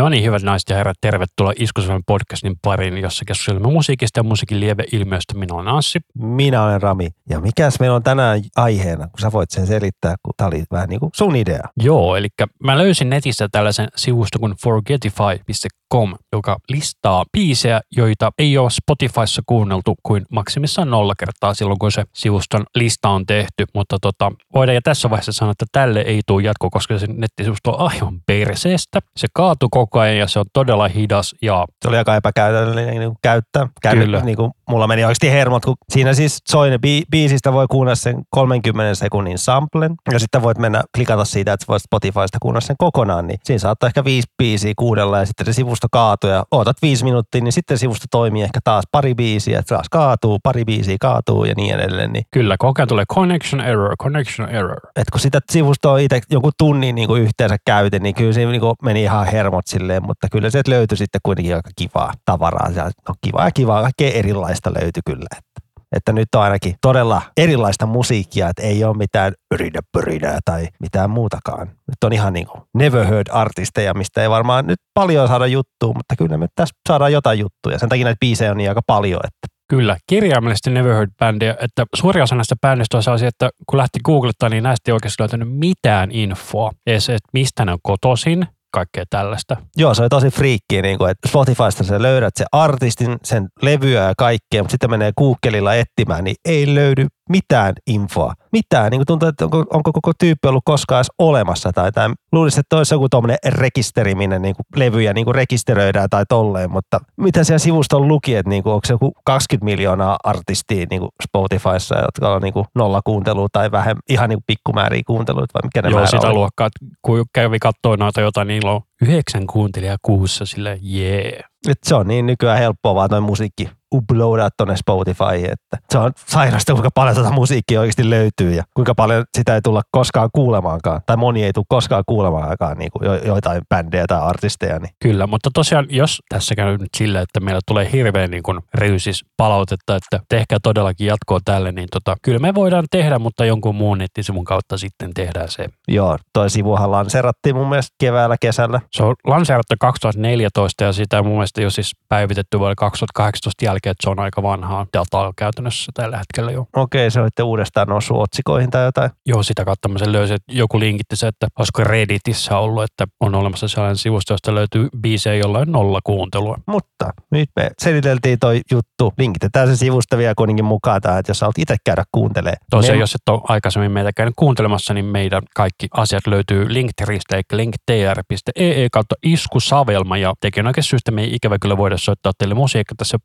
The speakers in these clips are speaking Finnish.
No niin, hyvät naiset ja herrat, tervetuloa Iskusuomen podcastin pariin, jossa keskustelemme musiikista ja musiikin lieveilmiöistä. Minä olen Anssi. Minä olen Rami. Ja mikäs meillä on tänään aiheena, kun sä voit sen selittää, kun tämä oli vähän niin kuin sun idea. Joo, eli mä löysin netistä tällaisen sivuston kuin forgetify.com, joka listaa biisejä, joita ei ole Spotifyssa kuunneltu kuin maksimissaan nolla kertaa silloin, kun se sivuston lista on tehty. Mutta tota, voidaan ja tässä vaiheessa sanoa, että tälle ei tule jatko, koska se nettisivusto on aivan perseestä. Se kaatui koko ajan ja se on todella hidas. Ja... Se oli aika epäkäytännöllinen niin käyttää. Käynyt, Kyllä. Niin kuin, mulla meni oikeasti hermot, kun siinä siis soi ne bi- biisistä voi kuunnella sen 30 sekunnin samplen ja sitten voit mennä klikata siitä, että voit Spotifysta kuunnella sen kokonaan, niin siinä saattaa ehkä viisi biisiä kuudella ja sitten se sivusto kaatuu ja ootat viisi minuuttia, niin sitten sivusto toimii ehkä taas pari biisiä, että taas kaatuu, pari biisiä kaatuu ja niin edelleen. Niin. Kyllä, koko ajan tulee connection error, connection error. Et kun sitä sivustoa itse joku tunnin niin kuin yhteensä käytin, niin kyllä se niin kuin meni ihan hermot silleen, mutta kyllä se löytyi sitten kuitenkin aika kivaa tavaraa. No kivaa ja kivaa, kaikkea erilaista löytyi kyllä. Että että nyt on ainakin todella erilaista musiikkia, että ei ole mitään yrinä pyrinää tai mitään muutakaan. Nyt on ihan niin kuin never heard artisteja, mistä ei varmaan nyt paljon saada juttua, mutta kyllä me tässä saadaan jotain juttuja. Sen takia näitä biisejä on niin aika paljon, että Kyllä, kirjaimellisesti Never Heard bändiä, että suuri osa näistä bändistä on sellaisia, että kun lähti googlettaa, niin näistä ei oikeasti löytänyt mitään infoa, edes, että mistä ne on kotoisin, kaikkea tällaista. Joo, se oli tosi friikki, niin kuin, että Spotifysta sä löydät se artistin, sen levyä ja kaikkea, mutta sitten menee Googlella etsimään, niin ei löydy mitään infoa. Mitään. Niin kuin tuntuu, että onko, onko koko tyyppi ollut koskaan edes olemassa. Tai tämän, luulisin, että olisi joku tuommoinen rekisteri, minne niin kuin levyjä niin kuin rekisteröidään tai tolleen. Mutta mitä siellä sivustolla luki, että niin kuin, onko se joku 20 miljoonaa artistia niin kuin Spotifyssa, jotka on niin kuin nolla kuuntelua tai vähän ihan niin kuin pikkumääriä kuunteluita vai mikä ne Joo, sitä on? luokkaa. Kun kävi katsoa noita jotain, niin on yhdeksän kuuntelijaa kuussa, sille jee. Yeah. Et se on niin nykyään helppoa vaan noin musiikki uploadaa tuonne Spotify, että se on sairasta, kuinka paljon tätä musiikkia oikeasti löytyy ja kuinka paljon sitä ei tulla koskaan kuulemaankaan, tai moni ei tule koskaan kuulemaankaan niin kuin jo, joitain bändejä tai artisteja. Niin. Kyllä, mutta tosiaan jos tässä käy nyt sillä, että meillä tulee hirveän niin kuin ryysis palautetta, että tehkää todellakin jatkoa tälle, niin tota, kyllä me voidaan tehdä, mutta jonkun muun nettisivun kautta sitten tehdään se. Joo, toi sivuhan lanseerattiin mun mielestä keväällä, kesällä. Se on lanseerattu 2014 ja sitä mun mielestä jo siis päivitetty vuonna 2018 jälkeen jälkeen, että se on aika vanhaa dataa käytännössä tällä hetkellä jo. Okei, se olette uudestaan noussut otsikoihin tai jotain? Joo, sitä kautta mä sen löysin, että joku linkitti se, että olisiko Redditissä ollut, että on olemassa sellainen sivusto, josta löytyy biisejä jollain nolla kuuntelua. Mutta nyt me seliteltiin toi juttu, linkitetään se sivusta vielä kuitenkin mukaan tähän, että jos haluat itse käydä kuuntelemaan. Tosiaan, me... jos et ole aikaisemmin meitä käynyt kuuntelemassa, niin meidän kaikki asiat löytyy linktristä, eli linktr.ee kautta iskusavelma, ja oikein syystä me ei ikävä kyllä voida soittaa teille musiikkaa tässä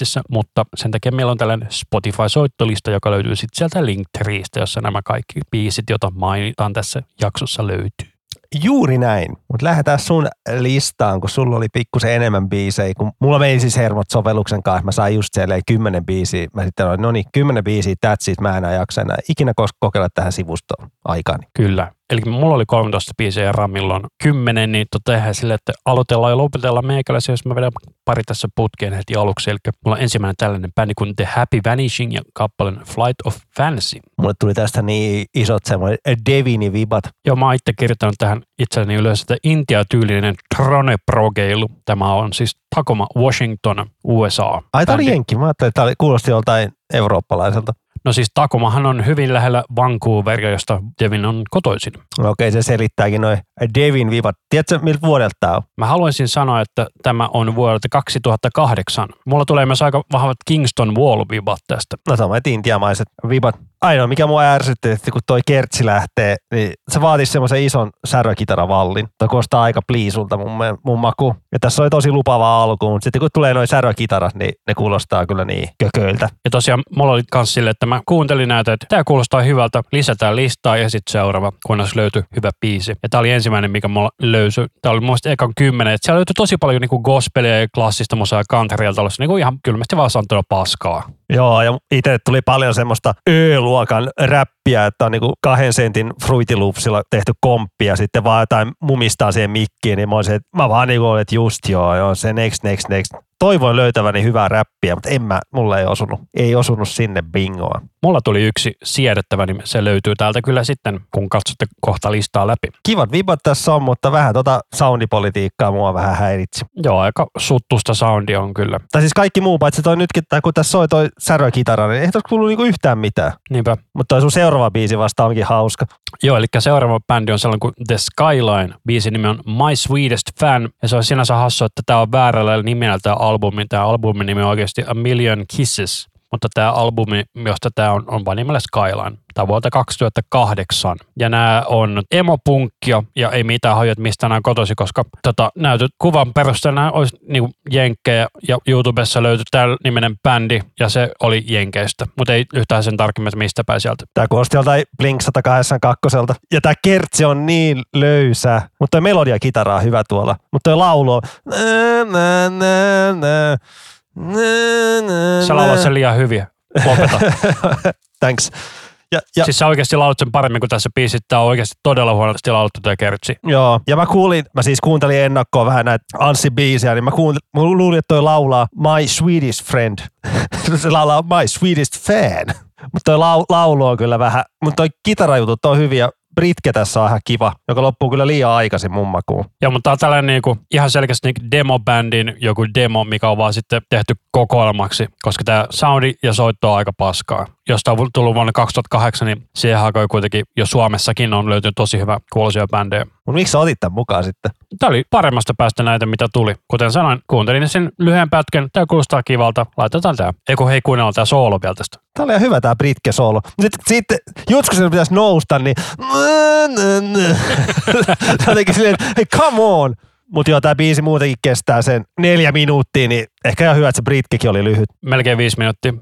podcastissa, mutta sen takia meillä on tällainen Spotify-soittolista, joka löytyy sitten sieltä Linktreestä, jossa nämä kaikki biisit, joita mainitaan tässä jaksossa löytyy. Juuri näin, mutta lähdetään sun listaan, kun sulla oli pikkusen enemmän biisejä, kun mulla meni siis hermot sovelluksen kanssa, mä sain just siellä kymmenen biisiä, mä sitten olin, no niin, kymmenen biisiä, that's it, mä enää jaksa enää ikinä kokeilla tähän sivustoon aikani. Kyllä, Eli mulla oli 13 biisiä ja Ramilla on 10, niin tota tehdään sille, että aloitellaan ja lopetellaan meikäläisiä, jos mä vedän pari tässä putkeen heti aluksi. Eli mulla on ensimmäinen tällainen bändi kuin The Happy Vanishing ja kappaleen Flight of Fancy. Mulle tuli tästä niin isot semmoinen Devini vibat. Joo, mä oon itse kirjoittanut tähän itselleni ylös, että Intia-tyylinen Trone Progeilu. Tämä on siis Tacoma, Washington, USA. Ai, tämä oli jenki. Mä ajattelin, että tämä kuulosti joltain eurooppalaiselta. No siis Takomahan on hyvin lähellä Vancouveria, josta Devin on kotoisin. No okei, se selittääkin noin Devin viivat. Tiedätkö, miltä vuodelta tämä on? Mä haluaisin sanoa, että tämä on vuodelta 2008. Mulla tulee myös aika vahvat Kingston Wall-vivat tästä. No samat intiamaiset vivat ainoa, mikä mua ärsytti, että kun toi kertsi lähtee, niin se vaatisi semmoisen ison särökitaravallin. Toi kuulostaa aika pliisulta mun, mun maku. Ja tässä oli tosi lupava alku, mutta sitten kun tulee noin särökitarat, niin ne kuulostaa kyllä niin kököiltä. Ja tosiaan mulla oli kans sille, että mä kuuntelin näitä, että tämä kuulostaa hyvältä, lisätään listaa ja sitten seuraava, kunnes löytyi hyvä biisi. Ja tää oli ensimmäinen, mikä mulla löysi. Tää oli mun ekan kymmenen. Että siellä löytyi tosi paljon niinku gospelia ja klassista musaa ja countrya, niinku ihan kylmästi vaan sanottuna paskaa. Joo, ja itse tuli paljon semmoista Ö-luokan räppiä, että on niinku kahden sentin Fruity Loopsilla tehty komppi ja sitten vaan jotain mumistaa siihen mikkiin, niin mä, olisin, että mä vaan niinku olin, että just joo, joo, se next, next, next. Toivoin löytäväni hyvää räppiä, mutta en mä, mulla ei osunut, ei osunut sinne bingoa. Mulla tuli yksi siedettävä, niin se löytyy täältä kyllä sitten, kun katsotte kohta listaa läpi. Kivat vibat tässä on, mutta vähän tota soundipolitiikkaa mua vähän häiritsi. Joo, aika suttusta soundia on kyllä. Tai siis kaikki muu, paitsi toi nytkin, tai kun tässä soi toi särökitara, niin ei tuossa kuulu niinku yhtään mitään. Niinpä. Mutta toi sun seuraava biisi vasta onkin hauska. Joo, eli seuraava bändi on sellainen kuin The Skyline. Biisin nimi on My Sweetest Fan. Ja se on sinänsä hassu, että tämä on väärällä nimellä tämä albumi. Tämä albumin nimi on oikeasti A Million Kisses mutta tämä albumi, josta tämä on, on vain nimellä Skyline. Tämä on vuodelta 2008. Ja nämä on emopunkkia ja ei mitään hajua, mistä nämä kotosi, koska tota, näytöt kuvan perusteella nämä olisi niin jenkkejä ja YouTubessa löytyi tämä nimenen bändi ja se oli jenkeistä, mutta ei yhtään sen tarkemmin, että mistä päin sieltä. Tämä kuulosti joltain Blink 182. Ja tämä kertsi on niin löysä, mutta melodia kitaraa hyvä tuolla. Mutta laulu on... Sä laulat sen liian hyvin. Lopeta. Thanks. Ja, ja, siis sä oikeasti laulat sen paremmin kuin tässä biisissä. Tämä on oikeasti todella huonosti laulettu tämä kertsi. Joo, ja mä kuulin, mä siis kuuntelin ennakkoon vähän näitä Anssi-biisejä, niin mä, kuuntelin, mä luulin, että toi laulaa My Swedish Friend. Se laulaa My Swedish Fan. Mutta toi lau, laulu on kyllä vähän, mutta toi kitarajutut on hyviä. Britke tässä on ihan kiva, joka loppuu kyllä liian aikaisin mun makuun. Joo, mutta tämä on tällainen niinku, ihan selkeästi niinku demobändin joku demo, mikä on vaan sitten tehty kokoelmaksi, koska tämä soundi ja soitto on aika paskaa. Jos tämä on tullut vuonna 2008, niin siihen kuitenkin jo Suomessakin on löytynyt tosi hyvä kuulosia bändejä. Mutta miksi sä otit tämän mukaan sitten? Tämä oli paremmasta päästä näitä, mitä tuli. Kuten sanoin, kuuntelin sen lyhyen pätkän. Tämä kuulostaa kivalta. Laitetaan tämä. Eikö hei kuunnella tämä soolo vielä tästä. Tämä oli ihan hyvä tämä Britke soolo. Sitten, sitten joskus se pitäisi nousta, niin jotenkin silleen, hei come on. Mutta joo, tämä biisi muutenkin kestää sen neljä minuuttia, niin ehkä ihan hyvä, että se Britkekin oli lyhyt. Melkein viisi minuuttia.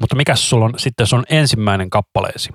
Mutta mikä sulla on sitten sun ensimmäinen kappaleesi?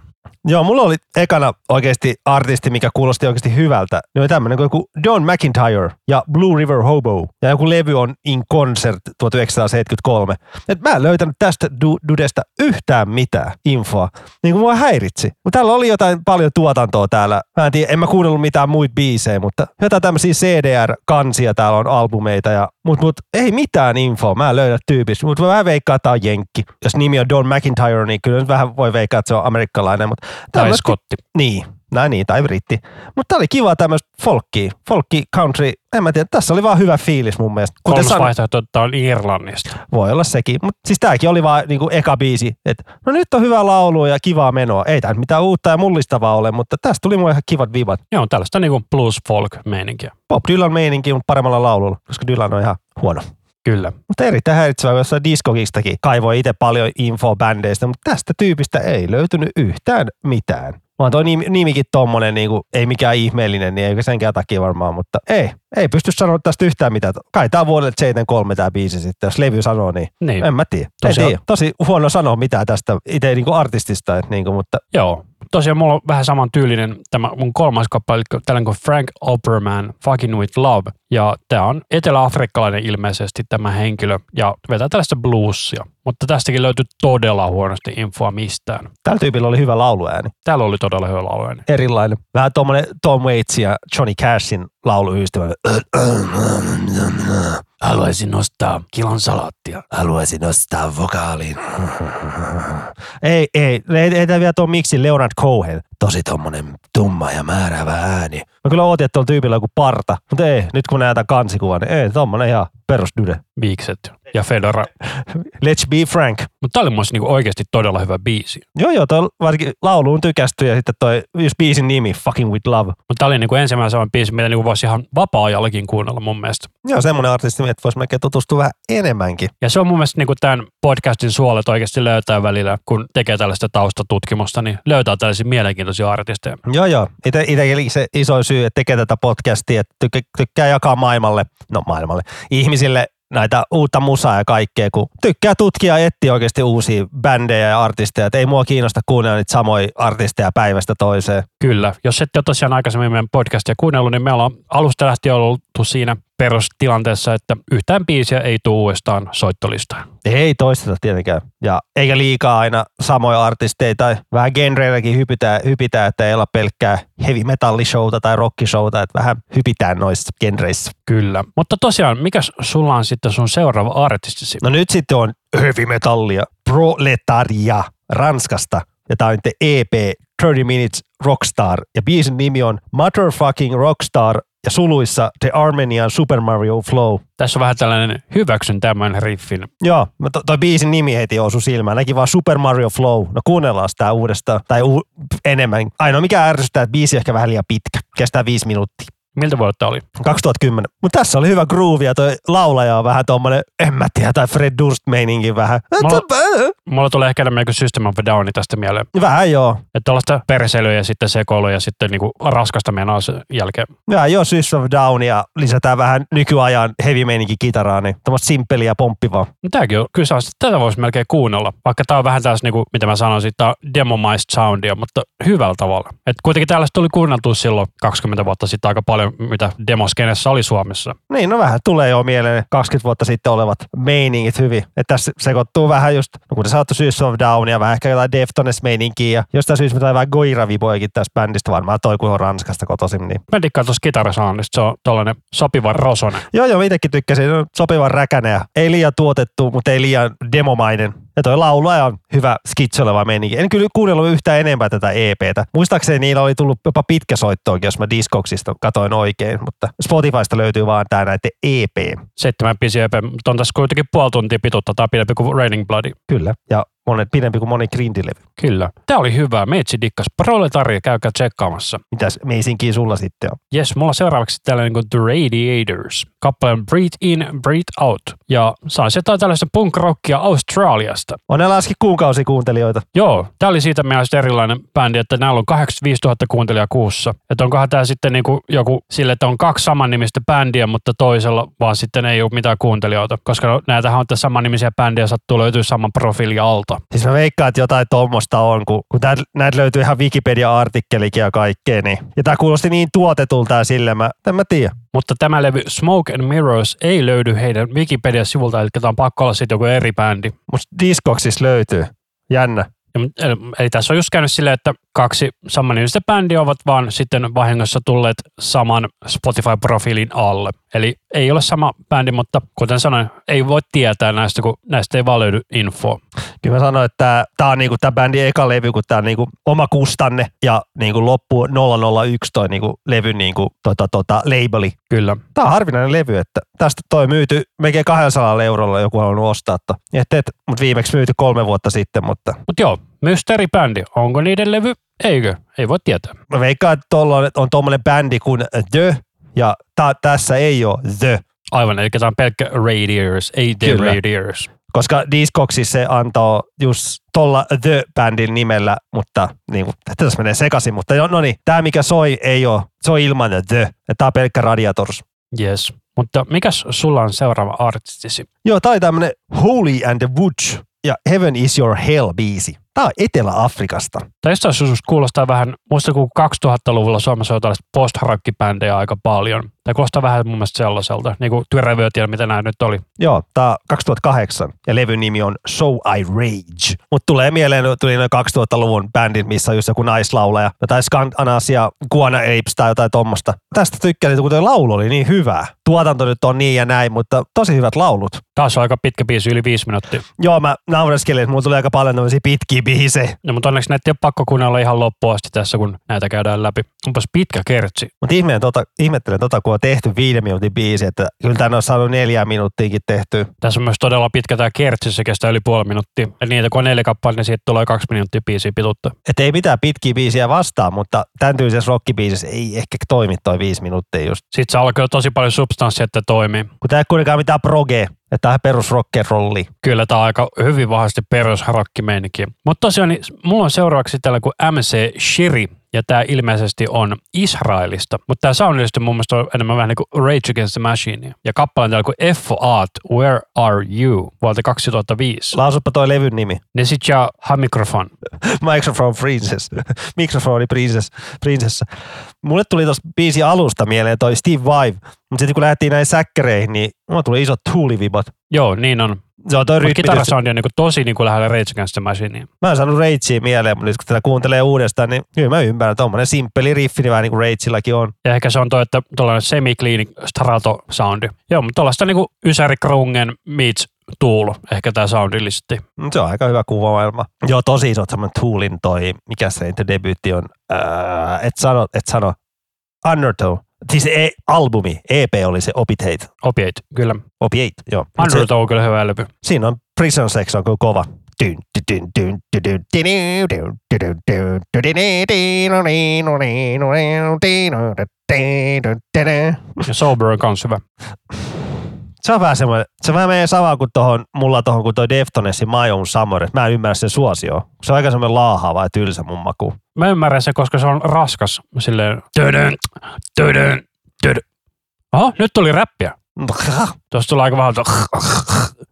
Joo, mulla oli ekana oikeasti artisti, mikä kuulosti oikeasti hyvältä. Ne oli tämmöinen kuin Don McIntyre ja Blue River Hobo. Ja joku levy on In Concert 1973. Et mä en löytänyt tästä du- dudesta yhtään mitään infoa. Niin kuin mua häiritsi. Mutta täällä oli jotain paljon tuotantoa täällä. Mä en tiedä, en mä kuunnellut mitään muita biisejä, mutta jotain tämmöisiä CDR-kansia täällä on albumeita. Ja, mut, mut ei mitään infoa. Mä en löydä tyypistä. Mutta mä veikkaan, että tää on Jenkki. Jos nimi on Don McIntyre, niin kyllä nyt vähän voi veikkaa, että se on amerikkalainen. Mutta tai Scotti. Niin, näin niin, tai britti. Mutta tämä oli kiva tämmöistä folkki, folkki country. En mä tiedä, tässä oli vaan hyvä fiilis mun mielestä. Kuten Kolmas san... vaihtoehto, että on Irlannista. Voi olla sekin, mutta siis tämäkin oli vaan niinku eka biisi, että no nyt on hyvä laulu ja kivaa menoa. Ei tämä mitään uutta ja mullistavaa ole, mutta tästä tuli mulle ihan kivat vivat. Joo, tällaista niinku blues folk meininkiä. Pop Dylan meininki, mutta paremmalla laululla, koska Dylan on ihan huono. Kyllä. Mutta erittäin häiritsevää, jos Discogistakin kaivoi itse paljon info bändeistä, mutta tästä tyypistä ei löytynyt yhtään mitään. Vaan toi nimi, nimikin tommonen, niin kuin, ei mikään ihmeellinen, niin eikä senkään takia varmaan, mutta ei. Ei pysty sanoa tästä yhtään mitään. Kai tää on vuodelle 73 tää biisi sitten, jos levy sanoo, niin, niin. en mä tiedä. Tosi, tiedä. Tosi huono sanoa mitään tästä itse niin kuin artistista, että niin kuin, mutta... Joo, tosiaan mulla on vähän saman tyylinen tämä mun kolmas kappale, tällainen kuin Frank Opperman, Fucking With Love. Ja tämä on etelä-afrikkalainen ilmeisesti tämä henkilö ja vetää tällaista bluesia. Mutta tästäkin löytyy todella huonosti infoa mistään. Tällä tyypillä oli hyvä lauluääni. Täällä oli todella hyvä lauluääni. Erilainen. Vähän tuommoinen Tom Waits ja Johnny Cashin lauluystävä. Haluaisin nostaa kilon salaattia. Haluaisin nostaa vokaalin. ei, ei, ei, ei tämä vielä tuo miksi Leonard Cohen. Tosi tommonen tumma ja määräävä ääni. Mä kyllä ootin, että tuolla tyypillä joku parta, mutta ei, nyt kun näytän kansikuvan, niin ei, tommonen ihan perusdyde. Viikset ja Fedora. Let's be frank. Mutta tää oli mun niinku oikeasti todella hyvä biisi. Joo, joo, toi varsinkin lauluun tykästy ja sitten toi just biisin nimi, Fucking With Love. Mutta tää oli niinku ensimmäinen sellainen biisi, mitä niinku voisi ihan vapaa-ajallakin kuunnella mun mielestä. Joo, semmoinen artisti, että voisi melkein tutustua vähän enemmänkin. Ja se on mun mielestä niinku tämän podcastin suolet oikeasti löytää välillä, kun tekee tällaista taustatutkimusta, niin löytää tällaisia mielenkiintoisia artisteja. Joo, joo. Itse, itse se iso syy, että tekee tätä podcastia, että tykkää, tykkää jakaa maailmalle, no maailmalle, ihmisille näitä uutta musaa ja kaikkea, kun tykkää tutkia ja etsiä oikeasti uusia bändejä ja artisteja. Et ei mua kiinnosta kuunnella niitä samoja artisteja päivästä toiseen. Kyllä. Jos ette ole tosiaan aikaisemmin meidän podcastia kuunnellut, niin me ollaan alusta lähtien ollut siinä perustilanteessa, että yhtään biisiä ei tule uudestaan soittolistaan. Ei toisteta tietenkään. Ja eikä liikaa aina samoja artisteja tai vähän genreilläkin hypitään, hypitään, että ei olla pelkkää heavy metallishowta tai rockishowta, että vähän hypitään noissa genreissä. Kyllä. Mutta tosiaan, mikä sulla on sitten sun seuraava artistisi? No nyt sitten on heavy metallia, proletaria Ranskasta. Ja tää on nyt EP 30 Minutes Rockstar. Ja biisin nimi on Motherfucking Rockstar ja suluissa The Armenian Super Mario Flow. Tässä on vähän tällainen hyväksyn tämän riffin. Joo, no to, toi biisin nimi heti osui silmään. Näki vaan Super Mario Flow. No kuunnellaan sitä uudestaan. Tai u- enemmän. Ainoa mikä ärsyttää, että biisi on ehkä vähän liian pitkä. Kestää viisi minuuttia. Miltä vuodelta oli? 2010. Mutta tässä oli hyvä groove ja toi laulaja on vähän tommonen, en mä tiedä, tai Fred Durst meininki vähän. Mulla, mulla tulee ehkä enemmän kuin System of Downi tästä mieleen. Vähän joo. Että tällaista perseilyä ja sitten sekoiluja ja sitten niinku raskasta menoa sen jälkeen. Ja joo, System of a Down ja lisätään vähän nykyajan heavy meininki kitaraa, niin tämmöistä simppeliä pomppivaa. No tääkin on, kyllä on, tätä voisi melkein kuunnella. Vaikka tää on vähän tällaista, niinku, mitä mä sanoisin, tää on demomaista soundia, mutta hyvällä tavalla. Et kuitenkin tällaista tuli kuunneltua silloin 20 vuotta sitten aika paljon, mitä demoskenessä oli Suomessa. Niin, no vähän tulee jo mieleen 20 vuotta sitten olevat meiningit hyvin. Että tässä sekoittuu vähän just, no kun te saatte System of Down ja vähän ehkä jotain Deftones meininkiä ja jostain syystä mitä vähän Goira-vibojakin tästä bändistä, varmaan toi kun on Ranskasta kotoisin. Niin. Mä dikkaan tuossa kitarasoundista, se on tollanen sopiva rosonen. Joo, joo, itsekin tykkäsin. Se on sopivan räkänen ja ei liian tuotettu, mutta ei liian demomainen. Ja toi laulaja on hyvä skitsoleva meininki. En kyllä kuunnellut yhtään enempää tätä EPtä. Muistaakseni niillä oli tullut jopa pitkä soittoonkin, jos mä Discogsista katoin oikein, mutta Spotifysta löytyy vaan tää näiden EP. Seitsemän biisi EP, mutta on tässä kuitenkin puoli tuntia pituutta tai pidempi kuin Raining Blood. Kyllä. Ja monet, pidempi kuin moni grindilevy. Kyllä. Tää oli hyvä. Meitsi dikkas. Proletari, käykää tsekkaamassa. Mitäs meisinkin sulla sitten on? Yes, mulla seuraavaksi tällainen kuin The Radiators. Kappaleen Breathe In, Breathe Out. Ja saisi jotain tällaista punk rockia Australiasta. On ne laski kuukausikuuntelijoita. Joo, tää oli siitä mielestä erilainen bändi, että näillä on 85 000 kuuntelijaa kuussa. Että onkohan tää sitten niinku joku sille, että on kaksi samannimistä bändiä, mutta toisella vaan sitten ei ole mitään kuuntelijoita. Koska näitähän on tässä samannimisiä bändejä, sattuu löytyy saman profiili alta. Siis mä veikkaan, että jotain tuommoista on, kun, kun tää, näitä löytyy ihan Wikipedia-artikkelikin ja kaikkea. Niin. Ja tää kuulosti niin tuotetulta ja sille mä, en mä tiedä. Mutta tämä levy Smoke and Mirrors ei löydy heidän Wikipedia-sivulta, eli tämä on pakko olla sitten joku eri bändi. Mutta Discogsissa löytyy. Jännä. Eli tässä on just käynyt silleen, että kaksi samannimistä bändiä ovat vaan sitten vahingossa tulleet saman Spotify-profiilin alle. Eli ei ole sama bändi, mutta kuten sanoin, ei voi tietää näistä, kun näistä ei vaan löydy infoa. Kyllä mä sanoin, että tämä on niinku, tää bändin eka levy, kun tämä on niinku oma kustanne ja niinku loppu 001 toi niinku levy niinku, tota, tota, labeli. Kyllä. Tämä on harvinainen levy, että tästä toi myyty melkein 200 eurolla joku on halunnut ostaa. To. Et, et, mutta viimeksi myyty kolme vuotta sitten, mutta Mutta joo, mysteeribändi. Onko niiden levy? Eikö? Ei voi tietää. mä veikkaan, että tuolla on, on tuommoinen bändi kuin The, ja ta, tässä ei ole The, Aivan, eli tämä on pelkkä Radiators, ei The Kyllä. Radiators. koska Discogsissa se antaa just tuolla The-bändin nimellä, mutta niin kuin, tässä menee sekaisin, mutta jo- no niin, tämä mikä soi ei ole, se on ilman The, tämä on pelkkä Radiators. Yes. Mutta mikäs sulla on seuraava artistisi? Joo, tää oli tämmönen Holy and the Woods ja Heaven is your hell biisi. Tää on Etelä-Afrikasta. Tai jostain syystä kuulostaa vähän, muista kun 2000-luvulla Suomessa oli tällaista post aika paljon. Tai kuulostaa vähän mun mielestä sellaiselta, niin kuin Tyrevyötiä, mitä nämä nyt oli. Joo, tää on 2008 ja levyn nimi on So I Rage. Mut tulee mieleen, tuli noin 2000-luvun bändin, missä on just joku naislaulaja, jotain Scandanasia, Guana Apes tai jotain tommosta. Tästä tykkäsin, kun tuo laulu oli niin hyvä. Tuotanto nyt on niin ja näin, mutta tosi hyvät laulut. Taas on aika pitkä biisi, yli viisi minuuttia. Joo, mä naureskelin, että mulla tuli aika paljon tämmöisiä pitkiä biisejä. No, mutta onneksi näitä ei ole pakko kuunnella ihan loppuun asti tässä, kun näitä käydään läpi. Onpas pitkä kertsi. Mutta ihmeen tota, ihmettelen tota, kun on tehty viiden minuutin biisi, että kyllä tänne on saanut neljä minuuttiakin tehty. Tässä on myös todella pitkä tämä kertsi, se kestää yli puoli minuuttia. Eli niitä kun on neljä kappale, niin siitä tulee kaksi minuuttia biisiä pituutta. Että ei mitään pitkiä biisiä vastaan, mutta tämän tyylisessä rockibiisissä ei ehkä toimi toi viisi minuuttia just. Sitten se alkaa tosi paljon substanssia, että toimii. Kun tää ei kuitenkaan mitään proge, että on perus rolli. Kyllä tämä on aika hyvin vahvasti perusrokkimeininki. Mutta tosiaan niin mulla on seuraavaksi tällä kuin MC Shiri, ja tämä ilmeisesti on Israelista. Mutta tämä soundillisesti mun mielestä on enemmän vähän niin kuin Rage Against the Machine. Ja kappale on kuin F Art, Where Are You, vuodelta 2005. Lausuppa toi levyn nimi. Nesitja Hamikrofon. Microphone Princess. Mikrofoni Princess. Princess. Mulle tuli tuossa biisi alusta mieleen toi Steve Vai. Mutta sitten kun lähdettiin näihin säkkäreihin, niin mulla tuli isot tuulivibat. Joo, niin on. On toi rytmitys. kitarasoundi on niin kuin tosi niin kuin lähellä Rage Against the Machinea. Mä en saanut Ragea mieleen, mutta nyt kun tätä kuuntelee uudestaan, niin kyllä mä ymmärrän. Tuommoinen simppeli riffi, niin vähän niin kuin Rageillakin on. Ja ehkä se on toi, että tuollainen semi-clean strato soundi. Joo, mutta tuollaista niin kuin Ysäri Krungen meets Tool, ehkä tämä soundillisesti. Mm, Se on aika hyvä kuvamaailma. Joo, tosi isot semmoinen Toolin toi, mikä se niiden debyytti on. Ää, et sano, et sano. Undertow. Siis e- albumi, EP oli se Opitate. Opiate, kyllä. Opiate, joo. Andrew on kyllä hyvä läpy. Siinä on Prison Sex on kyllä kova. Sober on kans hyvä. Se on vähän semmoinen, se vähän menee samaan kuin tohon, mulla tohon kuin toi Deftonesin My Own Summer. Mä en ymmärrä sen suosioon. Se on aika semmoinen laahaava ja tylsä mun maku. Mä ymmärrän se, koska se on raskas. Silleen, tödön, tödön, tödön. Oho, nyt tuli räppiä. Tuossa tulee aika vähän,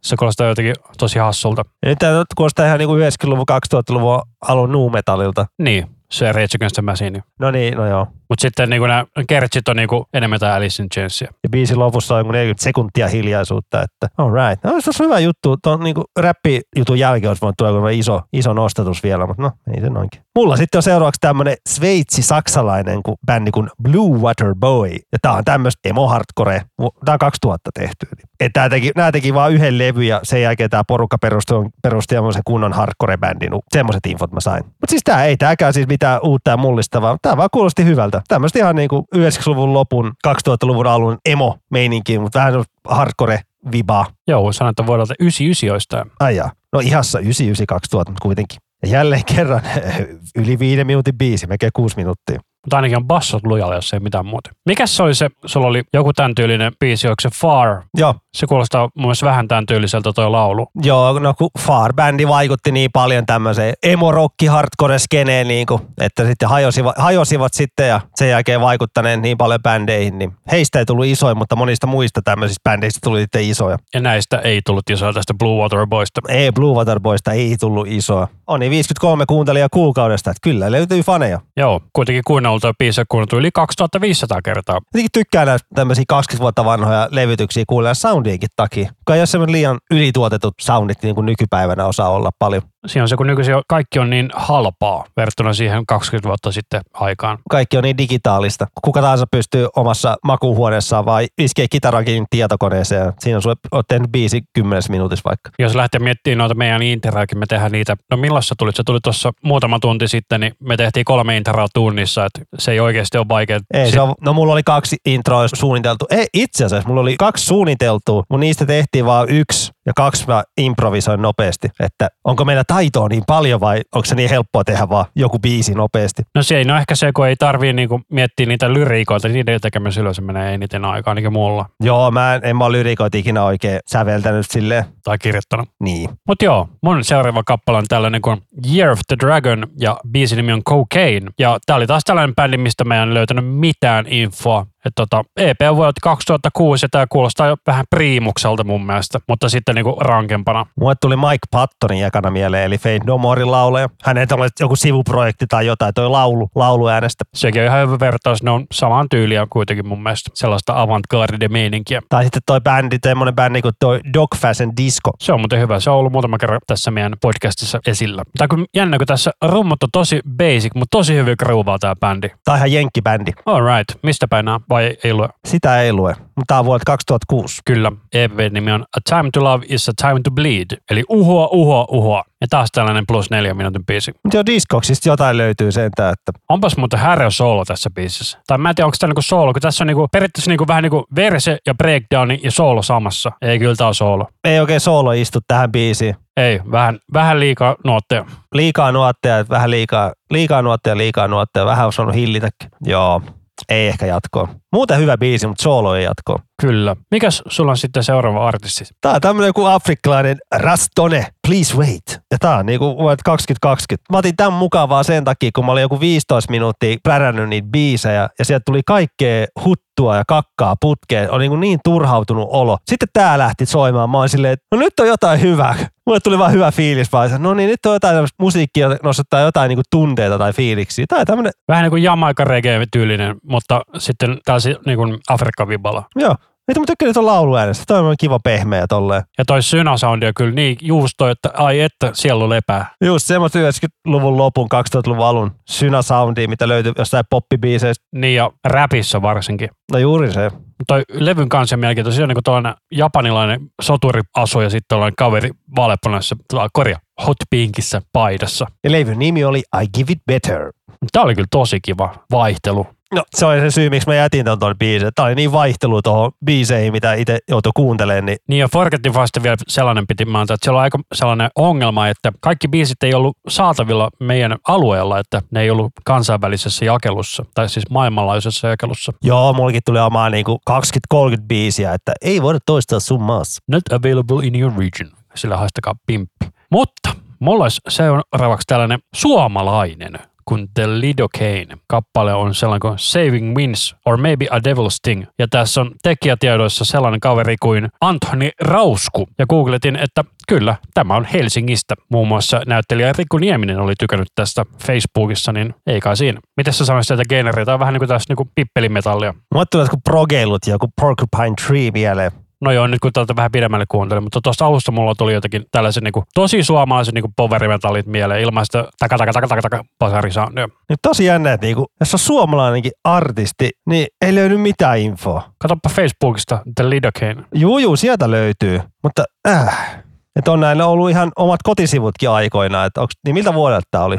se kuulostaa jotenkin tosi hassulta. Nyt tämä kuulostaa ihan niinku 90-luvun, 2000-luvun alun nuumetallilta. Niin, se Rage Against the Machine. No niin, no joo. Mutta sitten niin nämä kertsit on niin enemmän tää Alice in Chainsia. Ja biisin lopussa on joku 40 sekuntia hiljaisuutta, että all right. No, se on hyvä juttu. Tuon niinku räppijutun jälkeen olisi voinut tulla iso, iso nostatus vielä, mutta no, ei se noinkin. Mulla sitten on seuraavaksi tämmönen sveitsi-saksalainen bändi kuin Blue Water Boy. Ja tää on tämmöistä emo hardcore. Tää on 2000 tehty. Et tää teki, nää teki vaan yhden levy ja sen jälkeen tää porukka perustui, perusti semmoisen kunnon hardcore-bändin. Semmoiset infot mä sain. Mutta siis tää ei tääkään siis mitään uutta ja mullistavaa. Tää vaan kuulosti hyvältä. Tämmöistä ihan niinku 90-luvun lopun, 2000-luvun alun emo-meininki, mutta vähän hardcore-vibaa. Joo, sanotaan vuodelta 99 joistain. Ai jaa. No ihassa 99 2000, mutta kuitenkin. Ja jälleen kerran yli viiden minuutin biisi, melkein kuusi minuuttia. Mutta ainakin on bassot lujalla, jos ei mitään muuta. Mikäs se oli se, sulla oli joku tämän tyylinen biisi, se Far? Joo, Se kuulostaa mun mielestä vähän tämän tyyliseltä toi laulu. joo no kun Far-bändi vaikutti niin paljon tämmöiseen emo-rokki hardcore skeneen, niin kuin, että sitten hajosivat, hajosivat sitten ja sen jälkeen vaikuttaneen niin paljon bändeihin, niin heistä ei tullut isoja, mutta monista muista tämmöisistä bändeistä tuli sitten isoja. Ja näistä ei tullut isoa tästä Blue Water Boysta. Ei Blue Water Boysta ei tullut isoa. On niin 53 kuuntelijaa kuukaudesta, että kyllä löytyy faneja. Joo, kuitenkin kuunneltu toi biisi kuunneltu yli 2500 kertaa. Jotenkin tykkään näistä tämmöisiä 20 vuotta vanhoja levytyksiä kuunnella soundienkin takia. Kun ei ole semmoinen liian ylituotetut soundit niin kuin nykypäivänä osaa olla paljon. Siinä on se, kun nykyisin kaikki on niin halpaa verrattuna siihen 20 vuotta sitten aikaan. Kaikki on niin digitaalista. Kuka tahansa pystyy omassa makuuhuoneessaan vai iskee kitarankin tietokoneeseen. ja Siinä on sulle, oot tehnyt biisi kymmenessä minuutissa vaikka. Jos lähtee miettimään noita meidän interaakin, me tehdään niitä. No milloin sä tulit? Se tuli tuossa muutama tunti sitten, niin me tehtiin kolme interaa tunnissa, että se ei oikeasti ole vaikea. Ei, se on, no mulla oli kaksi introa suunniteltu. Ei, itse asiassa mulla oli kaksi suunniteltua, mutta niistä tehtiin vaan yksi ja kaksi mä improvisoin nopeasti. Että onko meillä taitoa niin paljon vai onko se niin helppoa tehdä vaan joku biisi nopeasti? No se ei no ehkä se, kun ei tarvii niinku miettiä niitä lyriikoita, niiden tekemisessä ylös menee eniten aikaa, ainakin mulla, Joo, mä en, en mä ole lyrikoita ikinä oikein säveltänyt silleen. tai kirjoittanut. Niin. Mutta joo, mun seuraava kappale on tällainen kuin Year of the Dragon ja biisin nimi on Cocaine. Ja tää oli taas tällainen bändi, mistä mä en löytänyt mitään infoa. Et tota, EP on vuodelta 2006 ja tää kuulostaa jo vähän priimukselta mun mielestä, mutta sitten niinku rankempana. Mulle tuli Mike Pattonin ekana mieleen, eli Fade No Morein laulaja. Häneltä oli joku sivuprojekti tai jotain, toi laulu, lauluäänestä. Sekin on ihan hyvä vertaus, ne on samaan tyyliä kuitenkin mun mielestä. Sellaista avantgarde-meininkiä. Tai sitten toi bändi, semmonen bändi kuin toi Dog Fashion Disco. Se on muuten hyvä. Se on ollut muutama kerran tässä meidän podcastissa esillä. Tämä kun jännä, kun tässä rummut on tosi basic, mutta tosi hyvin groovaa tää bändi. Tai ihan jenkkibändi. All right. Mistä päin nää? Vai ei lue? Sitä ei lue, mutta tää on vuodelta 2006. Kyllä. EP-nimi on A Time to Love is a Time to Bleed. Eli uhoa, uhoa, uhoa. Ja taas tällainen plus neljä minuutin biisi. Mutta jo Discogsista jotain löytyy sentään, että Onpas muuten härö solo tässä biisissä. Tai mä en tiedä, onko tämä niinku solo, kun tässä on niinku, periaatteessa niinku vähän niinku verse ja breakdowni ja solo samassa. Ei, kyllä tää on solo. ei oikein solo istu tähän biisiin. Ei, vähän, vähän liikaa nuotteja. Liikaa nuotteja, vähän liikaa, liikaa nuotteja, liikaa nuotteja, vähän olisi voinut hillitäkin. Joo, ei ehkä jatkoa. Muuten hyvä biisi, mutta solo ei jatkoa. Kyllä. Mikäs sulla on sitten seuraava artisti? Tää on tämmönen kuin afrikkalainen Rastone, Please Wait. Ja tää on niinku vuodet 2020. Mä otin tämän mukaan vaan sen takia, kun mä olin joku 15 minuuttia plärännyt niitä biisejä ja sieltä tuli kaikkea huttua ja kakkaa putkeen. Oli niinku niin turhautunut olo. Sitten tää lähti soimaan. Mä oon silleen, että no nyt on jotain hyvää. Mulle tuli vaan hyvä fiilis vaan. No niin, nyt on jotain musiikkia, nostattaa jotain niinku tunteita tai fiiliksiä. Tää on tämmönen, Vähän niin kuin Jamaica reggae tyylinen, mutta sitten tällaisi niin kuin Afrikka-viballa. joo, Mitä mä tykkäsin tuon lauluäänestä. Toi on kiva pehmeä tolleen. Ja toi synasoundi on kyllä niin juusto, että ai että sielu lepää. Just semmoista 90-luvun lopun, 2000-luvun alun synäsoundia, mitä löytyy jostain poppibiiseistä. Niin ja räpissä varsinkin. No juuri se. Toi levyn kanssa on mielenkiintoinen. Siinä on niin tällainen japanilainen soturi asu ja sitten tällainen kaveri vaalepunassa, korja, hot pinkissä paidassa. Ja levyn nimi oli I Give It Better. Tämä oli kyllä tosi kiva vaihtelu. No se oli se syy, miksi mä jätin ton, ton biisin. Tämä oli niin vaihtelu tuohon biiseihin, mitä itse joutui kuuntelemaan. Niin Niin ja Forgetting Fast vielä sellainen piti mainita, että siellä on aika sellainen ongelma, että kaikki biisit ei ollut saatavilla meidän alueella, että ne ei ollut kansainvälisessä jakelussa, tai siis maailmanlaajuisessa jakelussa. joo, mullekin tuli omaa niinku 20-30 biisiä, että ei voida toistaa sun maassa. Not available in your region. Sillä haistakaa pimppi. Mutta mulla olisi seuraavaksi tällainen suomalainen kun The Lidocaine kappale on sellainen kuin Saving Wins or Maybe a Devil's Sting. Ja tässä on tekijätiedoissa sellainen kaveri kuin Anthony Rausku. Ja googletin, että kyllä, tämä on Helsingistä. Muun muassa näyttelijä Riku Nieminen oli tykännyt tästä Facebookissa, niin ei kai siinä. Miten sä sanoisit, että generi? Tämä on vähän niin kuin tässä niin kuin pippelimetallia. Mulle tulee joku progeilut ja joku Porcupine Tree mieleen. No joo, nyt kun täältä vähän pidemmälle kuuntelin, mutta tuosta alusta mulla tuli jotenkin tällaisen niin kuin, tosi suomalaisen niin poverimetallit mieleen ilman sitä taka taka taka taka taka pasarisoundia. Nyt tosi jännä, että niinku, jos on suomalainenkin artisti, niin ei löydy mitään infoa. Katoppa Facebookista The Lidocaine. Juu, juu, sieltä löytyy, mutta äh, että on näillä ollut ihan omat kotisivutkin aikoinaan, että niin miltä vuodelta tämä oli?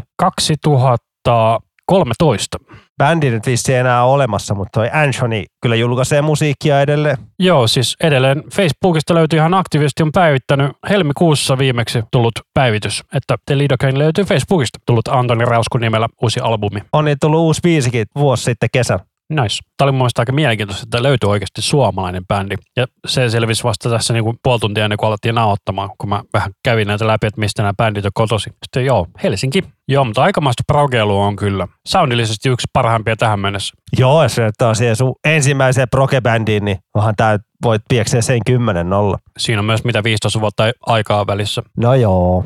2013. Bändi nyt vissi enää ole olemassa, mutta toi Anthony kyllä julkaisee musiikkia edelleen. Joo, siis edelleen Facebookista löytyy ihan aktiivisesti, on päivittänyt helmikuussa viimeksi tullut päivitys, että The Lidocaine löytyy Facebookista. Tullut Antoni Rauskun nimellä uusi albumi. On niitä tullut uusi biisikin vuosi sitten kesän. Nice. Tämä oli mun mielestä aika mielenkiintoista, että löytyy oikeasti suomalainen bändi. Ja se selvisi vasta tässä niin kuin puoli tuntia ennen kuin alettiin nauhoittamaan, kun mä vähän kävin näitä läpi, että mistä nämä bändit on kotosi. Sitten joo, Helsinki. Joo, mutta aikamoista progeilua on kyllä. Soundillisesti yksi parhaimpia tähän mennessä. Joo, jos nyt on siihen sun ensimmäiseen progebändiin, niin onhan tää voit piekseä sen 10 nolla. Siinä on myös mitä 15 vuotta aikaa välissä. No joo.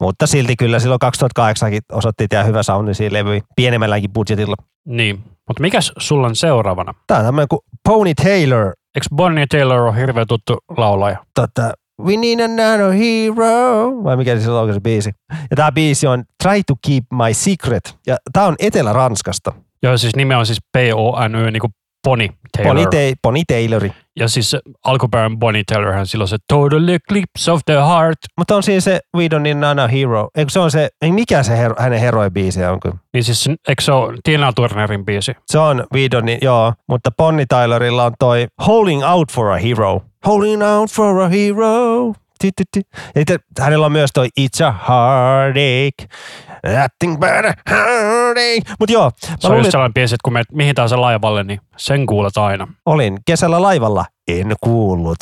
Mutta silti kyllä silloin 2008 osoitti tämä hyvä soundisia levyjä pienemmälläkin budjetilla. Niin. Mutta mikäs sulla on seuraavana? Tää on tämmöinen kuin Pony Taylor. Eikö Bonnie Taylor ole hirveän tuttu laulaja? Tota, We need another hero. Vai mikä se on se biisi? Ja tämä biisi on Try to keep my secret. Ja tämä on Etelä-Ranskasta. Joo, siis nime on siis P-O-N-Y, niin kuin Bonnie Taylor. Pony, Ta- Pony Taylori. Ja siis alkuperäinen Bonnie Taylorhan silloin se Total Eclipse of the Heart. Mutta on siinä se We don't need another hero. Eikö se on se, ei mikä se hero, hänen heroin biisi on? Kun? Niin siis eikö se ole Tina Turnerin biisi? Se on We don't need, joo. Mutta Bonnie Taylorilla on toi Holding out for a hero. Holding out for a hero. Hänellä on myös toi It's a heartache. Nothing but a heartache. Mut joo, Se on just sellainen biisi, että kun menet mihin tahansa laivalle, niin sen kuulet aina. olin kesällä laivalla. En kuullut.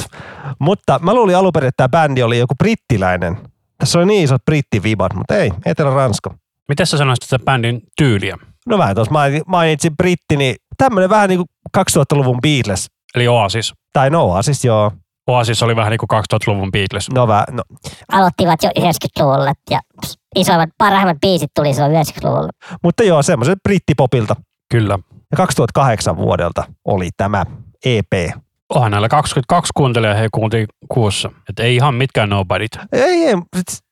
Mutta mä luulin alun perin, että tämä bändi oli joku brittiläinen. Tässä on niin isot brittivibat, mutta ei, Etelä-Ranska. Miten sä sanoisit sitä bändin tyyliä? No vähän tuossa mainitsin britti, niin tämmönen vähän niin kuin 2000-luvun Beatles. Eli Oasis. Tai no, siis joo. Oasis oli vähän niin kuin 2000-luvun Beatles. No, vähän, no aloittivat jo 90-luvulla ja isoimmat, parhaimmat biisit tuli silloin 90-luvulla. Mutta joo, semmoisen brittipopilta. Kyllä. Ja 2008 vuodelta oli tämä EP. Onhan näillä 22 kuuntelijaa he kuultiin kuussa. Että ei ihan mitkään nobodyt. Ei, ei,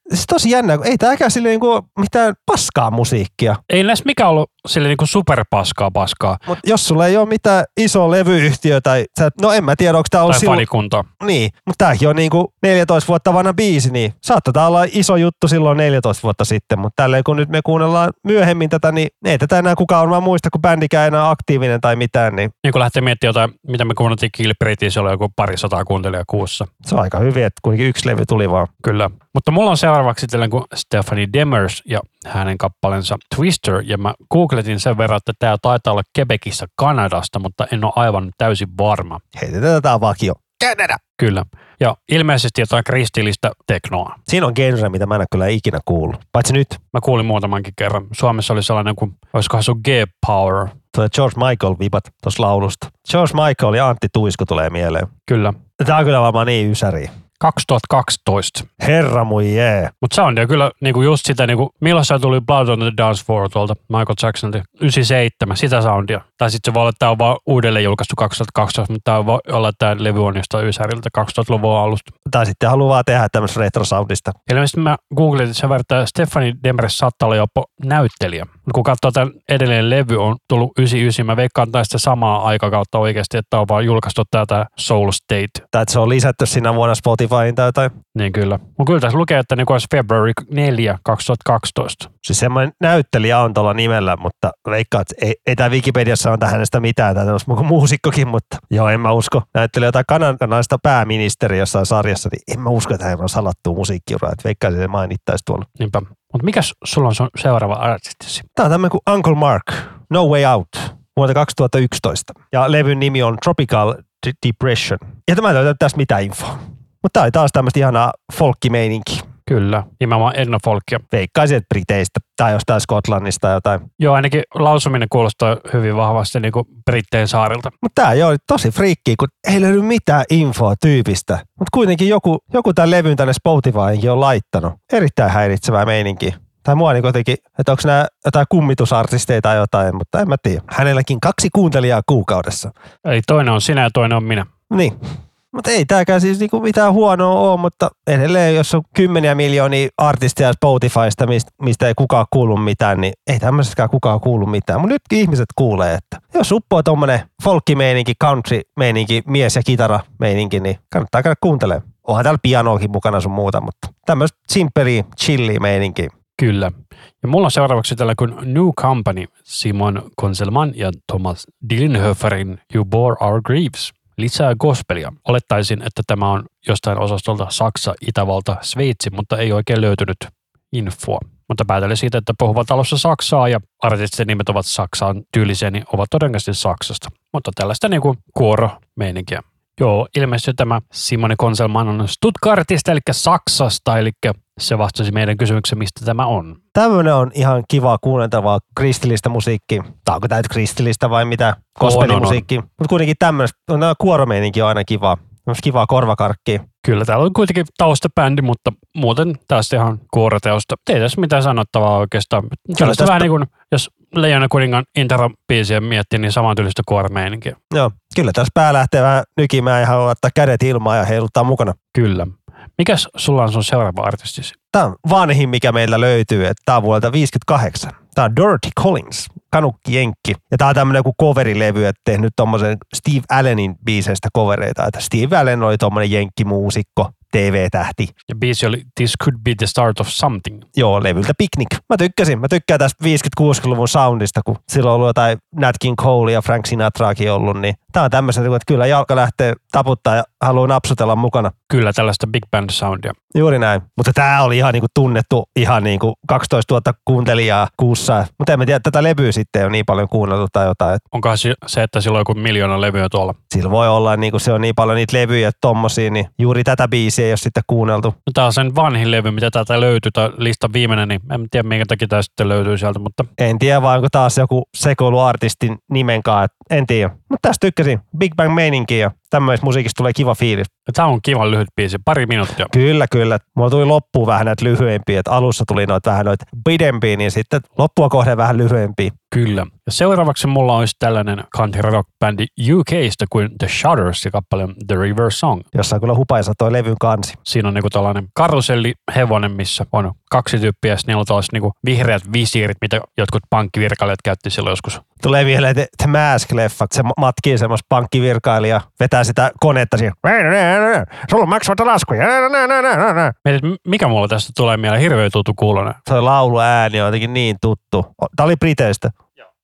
siis tosi jännä, kun ei tämäkään sille niinku mitään paskaa musiikkia. Ei näissä mikä ollut sille niin kuin superpaskaa paskaa. Mutta jos sulla ei ole mitään iso levyyhtiö tai, sä, et- no en mä tiedä, onko ollut Tai silloin, fanikunta. niin, mutta tämäkin on niinku 14 vuotta vanha biisi, niin saattaa tää olla iso juttu silloin 14 vuotta sitten, mutta tälleen kun nyt me kuunnellaan myöhemmin tätä, niin ei tätä enää kukaan varmaan muista, kun bändikään ei enää aktiivinen tai mitään, niin Niin kun lähtee miettimään jotain, mitä me kuunneltiin Kilbritiin, se oli joku pari sataa kuuntelijaa kuussa. se on aika hyvin, että kuitenkin yksi levy tuli vaan. Kyllä. Mutta mulla on seuraavaksi tällainen kuin Stephanie Demers ja hänen kappalensa Twister. Ja mä googletin sen verran, että tämä taitaa olla Quebecissä Kanadasta, mutta en ole aivan täysin varma. Heitetään tätä vakio. Canada! Kyllä. Ja ilmeisesti jotain kristillistä teknoa. Siinä on genre, mitä mä en kyllä ikinä kuullut. Paitsi nyt, Mä kuulin muutamankin kerran. Suomessa oli sellainen kuin, olisikohan se ollut G-Power. tuo George Michael vibat tuossa laulusta. George Michael ja Antti Tuisku tulee mieleen. Kyllä. Tämä on kyllä varmaan niin ysäri. 2012. Herra mui jee. Mutta soundi on kyllä niinku just sitä, niinku, milloin se tuli Blood on the Dance Floor tuolta Michael Jacksonilta? 97, sitä soundia. Tai sitten se voi olla, että tämä on vaan uudelleen julkaistu 2012, mutta tämä voi olla, että tämä levy on jostain Ysäriltä 2000-luvun alusta. Tai sitten haluaa tehdä tämmöistä retrosoundista. Ilmeisesti mä googletin, että se vertaa Stephanie Demers saattaa olla jopa näyttelijä. Kun katsoo tämän edellinen levy on tullut 99, mä veikkaan että sitä samaa aikakautta oikeasti, että on vaan julkaistu tätä Soul State. Tai se on lisätty siinä vuonna Spotifyin tai jotain. Niin kyllä. Mutta kyllä tässä lukee, että niin olisi February 4 2012. Siis semmoinen näyttelijä on tuolla nimellä, mutta veikkaan, että ei, ei tämä Wikipediassa on hänestä mitään. Tämä olisi mukaan muusikkokin, mutta joo, en mä usko. Näyttelijä jotain kanadalaista pääministeri jossain sarjassa, niin en mä usko, että hän on salattua musiikkiuraa. Että veikkaan, että se mainittaisi tuolla. Niinpä. Mutta mikäs sulla on sun seuraava artistisi? Tämä on tämmöinen kuin Uncle Mark, No Way Out, vuodelta 2011. Ja levyn nimi on Tropical D- Depression. Ja tämä ei löytä tästä mitään infoa. Mutta tämä oli taas tämmöistä ihanaa folkkimeininki. Kyllä, nimenomaan etnofolkia. Veikkaisin, että Briteistä tai jostain Skotlannista tai jotain. Joo, ainakin lausuminen kuulostaa hyvin vahvasti niin kuin Britteen saarilta. Mutta tämä oli tosi friikki, kun ei löydy mitään infoa tyypistä. Mutta kuitenkin joku, joku tämän levyn tänne Spotifyinkin on laittanut. Erittäin häiritsevää meininkiä. Tai mua niin jotenkin, että onko nämä jotain kummitusartisteita tai jotain, mutta en mä tiedä. Hänelläkin kaksi kuuntelijaa kuukaudessa. Eli toinen on sinä ja toinen on minä. Niin. Mutta ei tämäkään siis niinku mitään huonoa ole, mutta edelleen jos on kymmeniä miljoonia artisteja Spotifysta, mistä, ei kukaan kuulu mitään, niin ei tämmöisestäkään kukaan kuulu mitään. Mutta nyt ihmiset kuulee, että jos uppoo tommonen folkkimeininki, country-meininki, mies- ja kitara-meininki, niin kannattaa käydä kuuntelemaan. Onhan täällä pianoakin mukana sun muuta, mutta tämmöistä simppeliä, chillia meininkiä. Kyllä. Ja mulla on seuraavaksi tällä kuin New Company, Simon Konselman ja Thomas Dillenhöferin You Bore Our Grieves. Lisää gospelia. Olettaisin, että tämä on jostain osastolta Saksa, Itävalta, Sveitsi, mutta ei oikein löytynyt infoa. Mutta päätellen siitä, että puhuvat alussa Saksaa ja artistien nimet ovat Saksaan tyylisiä, niin ovat todennäköisesti Saksasta. Mutta tällaista niinku kuoro-meininkiä. Joo, ilmeisesti tämä Simone Konselman on Stuttgartista, eli Saksasta, eli se vastasi meidän kysymykseen, mistä tämä on. Tämmöinen on ihan kiva kuunneltavaa kristillistä musiikkia. Tai onko tämä nyt kristillistä vai mitä? Gospelimusiikki. Mutta kuitenkin tämmöistä, no, kuoromeininki on aina kiva. Kivaa korvakarkkia. Kyllä, täällä on kuitenkin taustabändi, mutta muuten tästä ihan kuoroteosta. Ei tässä mitään sanottavaa oikeastaan. Kyllä tästä- vähän niin kuin, jos Leijona kuningan intro-biisiä miettii, niin samantyylistä kuoromeininkiä. Joo, kyllä tässä pää lähtee vähän nykimään ja haluaa ottaa kädet ilmaan ja heiluttaa mukana. Kyllä. Mikäs sulla on sun seuraava artistisi? Tämä on vanhin, mikä meillä löytyy, että tämä on vuodelta 58. Tämä on Dirty Collins, kanukki jenkki. Ja tämä on tämmöinen joku coverilevy, että tehnyt tommosen Steve Allenin biiseistä covereita. Että Steve Allen oli tommonen jenkkimuusikko, TV-tähti. Ja biisi oli This Could Be the Start of Something. Joo, levyltä Picnic. Mä tykkäsin. Mä tykkään tästä 50-60-luvun soundista, kun silloin on ollut jotain Nat King Cole ja Frank Sinatraakin ollut, niin tää on tämmöisen, että kyllä jalka lähtee taputtaa ja haluaa napsutella mukana. Kyllä tällaista big band soundia. Juuri näin. Mutta tämä oli ihan niinku tunnettu ihan niinku 12 000 kuuntelijaa kuussa. Mutta en mä tiedä, tätä levyä sitten ole niin paljon kuunneltu tai jotain. Et Onkohan se, että sillä on joku miljoona levyä tuolla? sillä voi olla, niinku se on niin paljon niitä levyjä tommosia, niin juuri tätä biisiä ei ole sitten kuunneltu. No, tämä on sen vanhin levy, mitä täältä löytyy, tai listan viimeinen, niin en tiedä minkä takia tämä sitten löytyy sieltä, mutta En tiedä, vai onko taas joku sekoiluartistin nimenkaan, et en tiedä. Mutta tästä tykkäsin. Big Bang meininki ja tämmöisessä musiikissa tulee kiva fiilis. tämä on kiva lyhyt biisi, pari minuuttia. Kyllä, kyllä. Mulla tuli loppuun vähän näitä lyhyempiä, että alussa tuli noita vähän noita pidempiä, niin sitten loppua kohden vähän lyhyempiä. Kyllä. Ja seuraavaksi mulla olisi tällainen country rock bändi UKsta kuin The Shutters ja kappale The River Song. Jossa on kyllä hupaisa toi levyn kansi. Siinä on niinku tällainen karusellihevonen, missä on kaksi tyyppiä ja niillä on tällaiset niinku vihreät visiirit, mitä jotkut pankkivirkailijat käytti silloin joskus. Tulee vielä The, The Mask-leffa, se matkii semmoista pankkivirkailija, vetää sitä konetta siihen. Sulla on maksamatta laskuja. Mietit, mikä mulla tästä tulee mieleen? Hirveän tuttu kuulonen. Tuo lauluääni on jotenkin niin tuttu. Tämä oli Briteistä.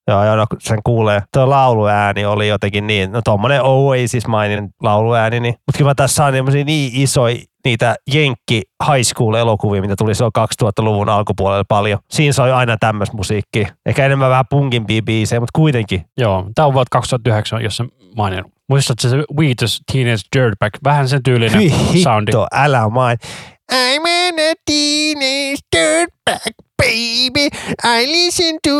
Joo, joo, no, sen kuulee. Tuo lauluääni oli jotenkin niin, no tommonen Oasis-mainen lauluääni, niin. mutta kyllä tässä on niin, niin isoja niitä Jenkki high school elokuvia, mitä tuli silloin 2000-luvun alkupuolella paljon. Siinä soi aina tämmöistä musiikkia. Ehkä enemmän vähän punkimpia biisejä, mutta kuitenkin. Joo, tämä on vuotta 2009, jos se mainin. Muistatko se Wheatus Teenage Dirtbag? Vähän sen tyylinen Hyi soundi. hitto, älä main. I'm in a teenage dirtbag, baby. I listen to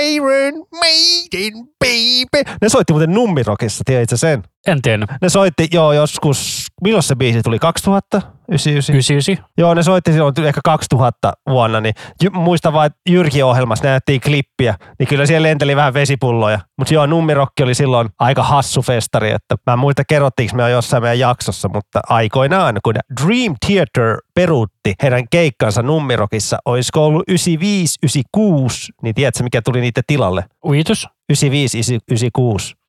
Iron Maiden, baby. Ne soitti muuten Nummirokissa, tiedätkö sen? En tiennyt. Ne soitti joo joskus, milloin se biisi tuli? 2000? 99. 99. Joo, ne soitti silloin ehkä 2000 vuonna, niin muistan vaan, että Jyrki-ohjelmassa näyttiin klippiä, niin kyllä siellä lenteli vähän vesipulloja. Mutta joo, Nummirokki oli silloin aika hassu festari, että mä en muista kerrottiinko me jo jossain meidän jaksossa, mutta aikoinaan, kun Dream Theater peruutti heidän keikkansa Nummirokissa, olisiko ollut 95-96, niin tiedätkö mikä tuli niiden tilalle? Uitus? 95-96.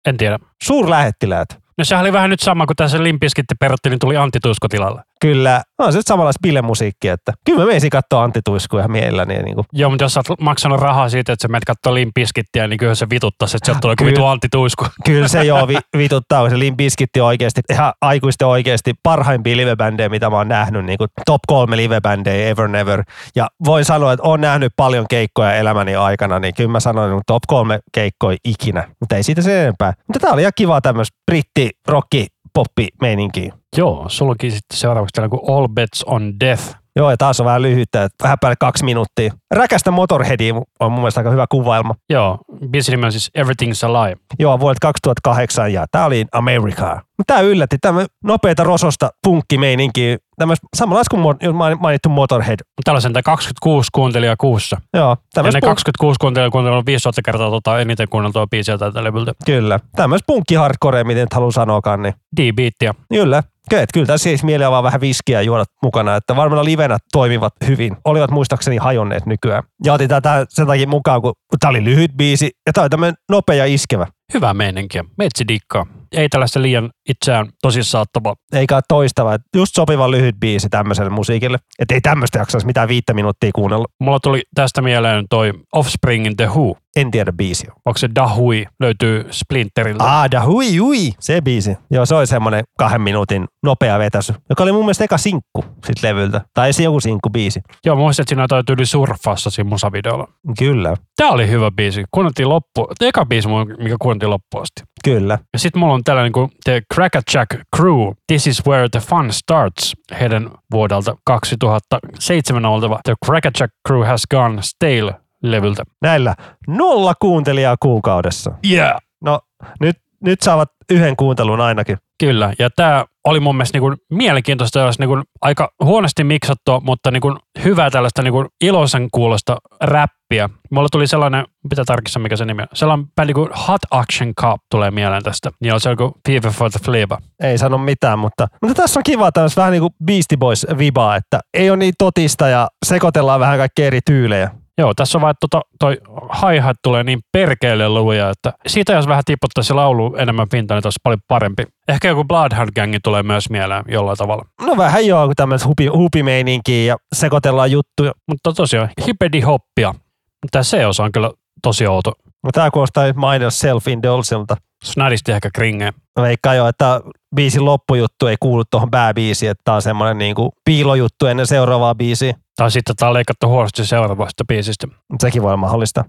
En tiedä. Suurlähettiläät. No sehän oli vähän nyt sama kuin tässä Limpiskitti perutti, niin tuli Antti Tuisko tilalle. Kyllä, on se samanlaista bilemusiikkia, että kyllä mä menisin katsoa Antti Tuisku ihan mielelläni. Niin kuin, Joo, mutta jos sä oot maksanut rahaa siitä, että sä menet katsoa Limpiskittiä, niin kyllä se vituttaisi, että sieltä tulee Kyllä. vitu Antti Tuisku. kyllä se joo vi, vituttaa, kun se Limp Bizkit on oikeasti, ihan aikuisten oikeasti parhaimpia livebändejä, mitä mä oon nähnyt, niin kuin top kolme livebändejä ever never. Ja voin sanoa, että oon nähnyt paljon keikkoja elämäni aikana, niin kyllä mä sanoin, että top kolme keikkoja ikinä, mutta ei siitä sen enempää. Mutta tää oli ihan kiva tämmöistä britti rocki poppi meininkiä. Joo, sulla onkin sitten seuraavaksi tällä kuin All Bets on Death. Joo, ja taas on vähän lyhyttä, että vähän päälle kaksi minuuttia. Räkästä Motorheadia on mun mielestä aika hyvä kuvailma. Joo, biisin nimi on siis Everything's Alive. Joo, vuodelta 2008 ja tää oli America. Tää yllätti, tämä nopeita rososta punkkimeininkiä. Tämmöistä samanlaista kuin mainittu Motorhead. Täällä on sentään 26 kuuntelijaa kuussa. Joo, Ja ne punk- 26 kuuntelijaa kuuntelijaa 500 kertaa tota eniten kuunneltua biisiä tältä levyltä. kyllä. Tämmöistä punkki-hardcore, miten nyt haluaa sanoakaan, niin D-beattiä. kyllä. Kyllä, kyllä tässä siis mielellä vaan vähän viskiä juoda mukana, että varmaan livenä toimivat hyvin. Olivat muistaakseni hajonneet nykyään. Ja otin tätä sen takia mukaan, kun, tää oli lyhyt biisi ja tää oli tämmöinen nopea iskevä. Hyvää meininkiä. Meitsi dikkaa. Ei tällaista liian itseään tosissaan ottavaa. eikä toistava. Just sopiva lyhyt biisi tämmöiselle musiikille. Että ei tämmöistä jaksaisi mitään viittä minuuttia kuunnella. Mulla tuli tästä mieleen toi Offspringin The Who. En tiedä biisiä. Onko se Dahui? Löytyy Splinteriltä. Ah, da hui hui, se biisi. Joo, se oli semmoinen kahden minuutin nopea vetäsy, joka oli mun mielestä eka sinkku sit levyltä. Tai se joku sinkku biisi. Joo, muistin, että siinä toi tyyli surffassa siinä musavideolla. Kyllä, Tää oli hyvä biisi. Kuunneltiin loppu. Eka biisi, mikä kuunneltiin loppuun asti. kyllä. Ja sitten mulla on tällainen kuin The Crackerjack Crew. This is where the fun starts. Heidän vuodelta 2007 oltava The Crackerjack Crew has gone stale levyltä. Näillä nolla kuuntelijaa kuukaudessa. Yeah. No, nyt, nyt saavat yhden kuuntelun ainakin. Kyllä, ja tämä oli mun mielestä niinku mielenkiintoista, jos niinku aika huonosti miksattua, mutta niinku hyvää tällaista niinku iloisen kuulosta räppiä. Mulla tuli sellainen, pitää tarkistaa mikä se nimi on, sellainen bändi kuin Hot Action Cup tulee mieleen tästä. Niin on se joku Fever for the Flavor. Ei sano mitään, mutta, mutta tässä on kiva tämmöistä vähän niin kuin Beastie Boys vibaa, että ei ole niin totista ja sekoitellaan vähän kaikkia eri tyylejä. Joo, tässä on vaan, että tota, toi hi-hat tulee niin perkeelle luja, että siitä jos vähän tiputtaisi laulu enemmän pintaan, niin olisi paljon parempi. Ehkä joku Bloodhound Gangi tulee myös mieleen jollain tavalla. No vähän joo, kun tämmöistä hupi, hupimeininkiä ja sekoitellaan juttuja. Mutta tosiaan, hipedi hoppia. Tämä se-osa on kyllä tosi outo. No tää kuulostaa nyt minor self-indulsilta. Snadisti ehkä kringeen. Veikkaan jo, että biisin loppujuttu ei kuulu tuohon pääbiisiin, että tää on semmoinen niinku piilojuttu ennen seuraavaa biisiä. Tai sitten tämä on leikattu huonosti seuraavasta biisistä. Sekin voi olla mahdollista.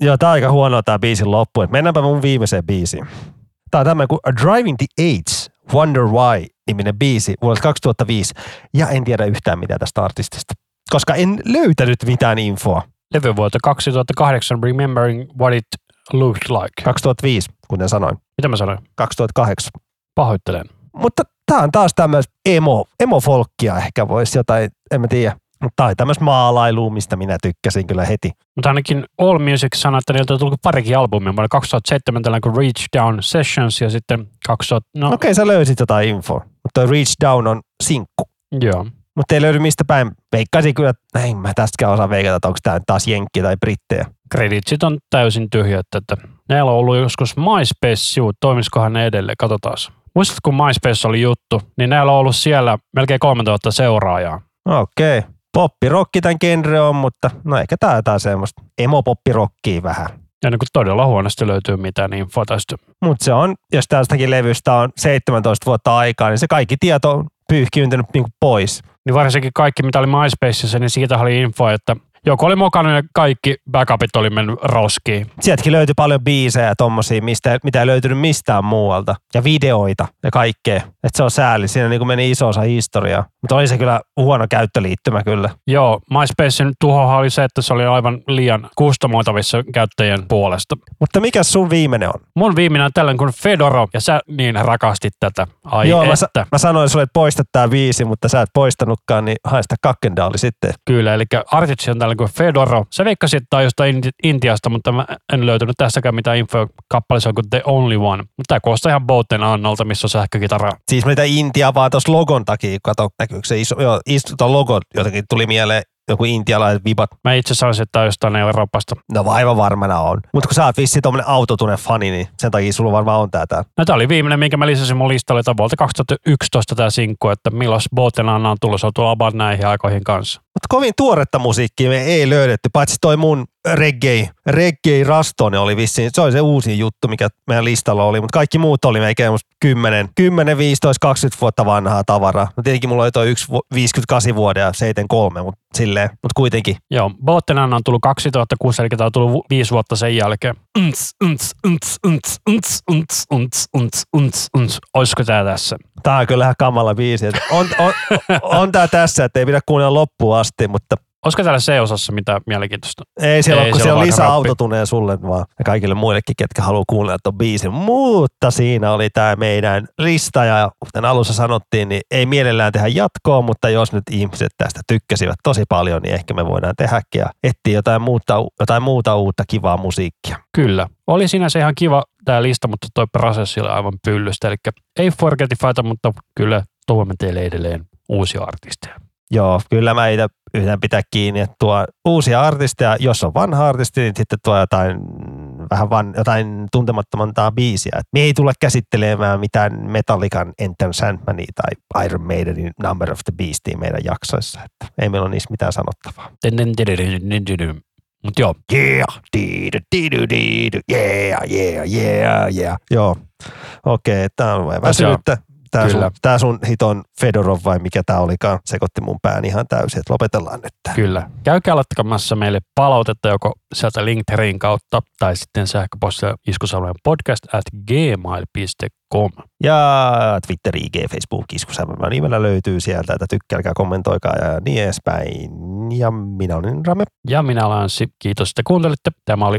Joo, tää on aika huonoa tää biisin loppu. Et mennäänpä mun viimeiseen biisiin. Tää on tämmöinen kuin A Driving the Aids, Wonder Why niminen biisi vuodelta 2005. Ja en tiedä yhtään mitään tästä artistista, koska en löytänyt mitään infoa. Levy vuotta 2008, Remembering What It Looked Like. 2005, kuten sanoin. Mitä mä sanoin? 2008. Pahoittelen. Mutta tää on taas tämmöistä emo, emo-folkkia ehkä voisi jotain, en mä tiedä. On tämmöistä maalailua, mistä minä tykkäsin kyllä heti. Mutta ainakin All Music sanoi, että niiltä on tullut parikin albumia. Vuonna 2007 tällainen kuin Reach Down Sessions ja sitten 2000, no Okei, okay, sä löysit jotain infoa. Mutta Reach Down on sinkku. joo. Mutta ei löydy mistä päin. Veikkaisin kyllä, että en mä tästäkään osaa veikata, että onko tämä taas jenkki tai brittejä. Kreditsit on täysin tyhjät, että näillä on ollut joskus MySpace-sivut, toimisikohan ne edelleen, katsotaan. Muistatko, kun MySpace oli juttu, niin näillä on ollut siellä melkein 3000 seuraajaa. Okei. Okay. Poppirokki tämän genre on, mutta no ehkä tää jotain semmoista emo-poppirokkia vähän. Ja niin kuin todella huonosti löytyy mitään infoa tästä. Mutta se on, jos tästäkin levystä on 17 vuotta aikaa, niin se kaikki tieto on pyyhkiyntynyt niinku pois. Niin varsinkin kaikki, mitä oli MySpaceissa, niin siitä oli info, että Joku oli mokannut ja kaikki backupit oli mennyt roskiin. Sieltäkin löytyi paljon biisejä tommosia, mistä, mitä ei löytynyt mistään muualta. Ja videoita ja kaikkea. Että se on sääli. Siinä niin meni iso osa historiaa. Mutta oli se kyllä huono käyttöliittymä kyllä. Joo, MySpacein tuhohan oli se, että se oli aivan liian kustomoitavissa käyttäjien puolesta. Mutta mikä sun viimeinen on? Mun viimeinen on tällainen kuin Fedoro, ja sä niin rakastit tätä. Ai Joo, mä, että. sa- mä sanoin sulle, että poista tää viisi, mutta sä et poistanutkaan, niin hae sitä kakkendaali sitten. Kyllä, eli artistsi on tällainen kuin Fedoro. Se veikkasi, että tämä on jostain Inti- Intiasta, mutta mä en löytänyt tässäkään mitään infoa. Kappale se on kuin The Only One. Mutta tämä kuulostaa ihan Boten Annolta, missä on sähkökitara. Siis mä niitä Intia vaan tuossa logon takia, kato näkyykö se iso, joo, iso tuo logo jotenkin tuli mieleen joku intialaiset vibat. Mä itse sanoisin, että tämä on jostain Euroopasta. No aivan varmana on. Mutta kun sä oot vissi tommonen autotune fani, niin sen takia sulla varmaan on tää tää. No tämä oli viimeinen, minkä mä lisäsin mun listalle. Tämä vuodelta 2011 tämä sinkku, että milloin Boten Anna on tullut. Se on tullut about näihin aikoihin kanssa. Mutta kovin tuoretta musiikkia me ei löydetty, paitsi toi mun reggae, reggae Rastone oli vissiin, se oli se uusi juttu, mikä meidän listalla oli, mutta kaikki muut oli melkein musta 10, 10, 15, 20 vuotta vanhaa tavaraa. No tietenkin mulla oli toi yksi vu- 58 vuoden ja 73, mutta silleen, mutta kuitenkin. Joo, Boten Anna on tullut 2006, eli tämä on tullut viisi vuotta sen jälkeen. Unts, unts, unts, unts, unts, unts, unts, unts, unts, unts. Olisiko tämä tässä? Tää on kyllä ihan kamala biisi. Et On, on, on tää tässä, että ei pidä kuunnella loppuun asti, mutta Olisiko täällä C-osassa mitään mielenkiintoista? ei siellä Ei, ole, kun siellä on lisää autotuneen sulle vaan ja kaikille muillekin, ketkä haluaa kuunnella ton biisin. Mutta siinä oli tämä meidän lista ja kuten alussa sanottiin, niin ei mielellään tehdä jatkoa, mutta jos nyt ihmiset tästä tykkäsivät tosi paljon, niin ehkä me voidaan tehdäkin ja etsiä jotain muuta, jotain muuta uutta kivaa musiikkia. Kyllä. Oli siinä se ihan kiva tämä lista, mutta toi prosessi oli aivan pyllystä. Eli ei Forgetifyta, mutta kyllä tuomme teille edelleen uusia artisteja. Joo, kyllä mä itse yritän pitää kiinni, että tuo uusia artisteja, jos on vanha artisti, niin sitten tuo jotain vähän van, jotain tuntemattomantaa biisiä. Et me ei tule käsittelemään mitään Metallican Enter Sandmania tai Iron Maidenin Number of the Beastia meidän jaksoissa. Että ei meillä ole niissä mitään sanottavaa. Mutta joo, Yeah, diidu, diidu, diidu, yeah, yeah, yeah, yeah. Joo, okei, okay, tää on vähän väsynyttä. Tää sun, tää sun hiton Fedorov vai mikä tää olikaan, sekoitti mun pään ihan täysin, että lopetellaan nyt tää. kyllä. Käykää laittamassa meille palautetta joko sieltä Linktreen kautta tai sitten sähköpostilla iskusalueen podcast at gmail.com. Ja Twitter, IG, Facebook, iskusävelmä nimellä löytyy sieltä, että tykkääkää, kommentoikaa ja niin edespäin. Ja minä olin Rame. Ja minä olen Anssi. Kiitos, että kuuntelitte. Tämä oli